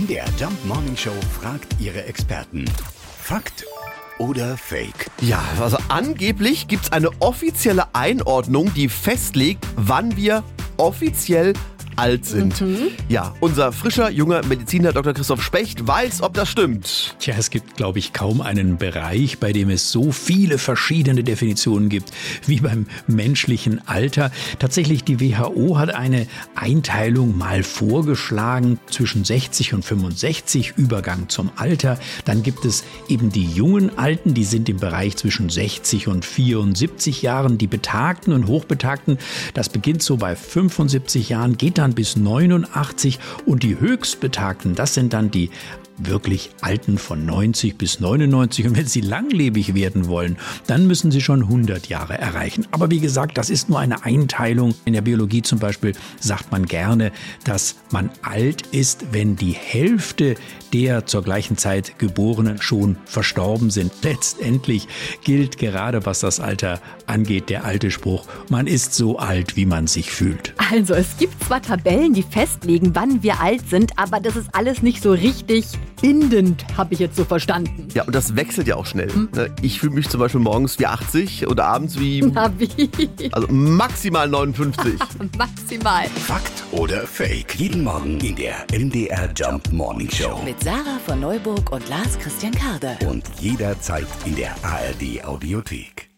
MDR Jump Morning Show fragt ihre Experten. Fakt oder Fake? Ja, also angeblich gibt es eine offizielle Einordnung, die festlegt, wann wir offiziell alt sind. Ja, unser frischer, junger Mediziner Dr. Christoph Specht weiß, ob das stimmt. Tja, es gibt, glaube ich, kaum einen Bereich, bei dem es so viele verschiedene Definitionen gibt wie beim menschlichen Alter. Tatsächlich, die WHO hat eine Einteilung mal vorgeschlagen zwischen 60 und 65, Übergang zum Alter. Dann gibt es eben die jungen Alten, die sind im Bereich zwischen 60 und 74 Jahren. Die Betagten und Hochbetagten, das beginnt so bei 75 Jahren, geht dann bis 89 und die Höchstbetagten, das sind dann die wirklich Alten von 90 bis 99. Und wenn Sie langlebig werden wollen, dann müssen Sie schon 100 Jahre erreichen. Aber wie gesagt, das ist nur eine Einteilung. In der Biologie zum Beispiel sagt man gerne, dass man alt ist, wenn die Hälfte der zur gleichen Zeit Geborenen schon verstorben sind. Letztendlich gilt gerade was das Alter angeht der alte Spruch, man ist so alt, wie man sich fühlt. Also, es gibt zwar Tabellen, die festlegen, wann wir alt sind, aber das ist alles nicht so richtig bindend, habe ich jetzt so verstanden. Ja, und das wechselt ja auch schnell. Ne, Ich fühle mich zum Beispiel morgens wie 80 oder abends wie Na wie? also maximal 59. Maximal. Fakt oder Fake? Jeden Morgen in der MDR Jump Morning Show. Mit Sarah von Neuburg und Lars Christian Karde. Und jederzeit in der ARD Audiothek.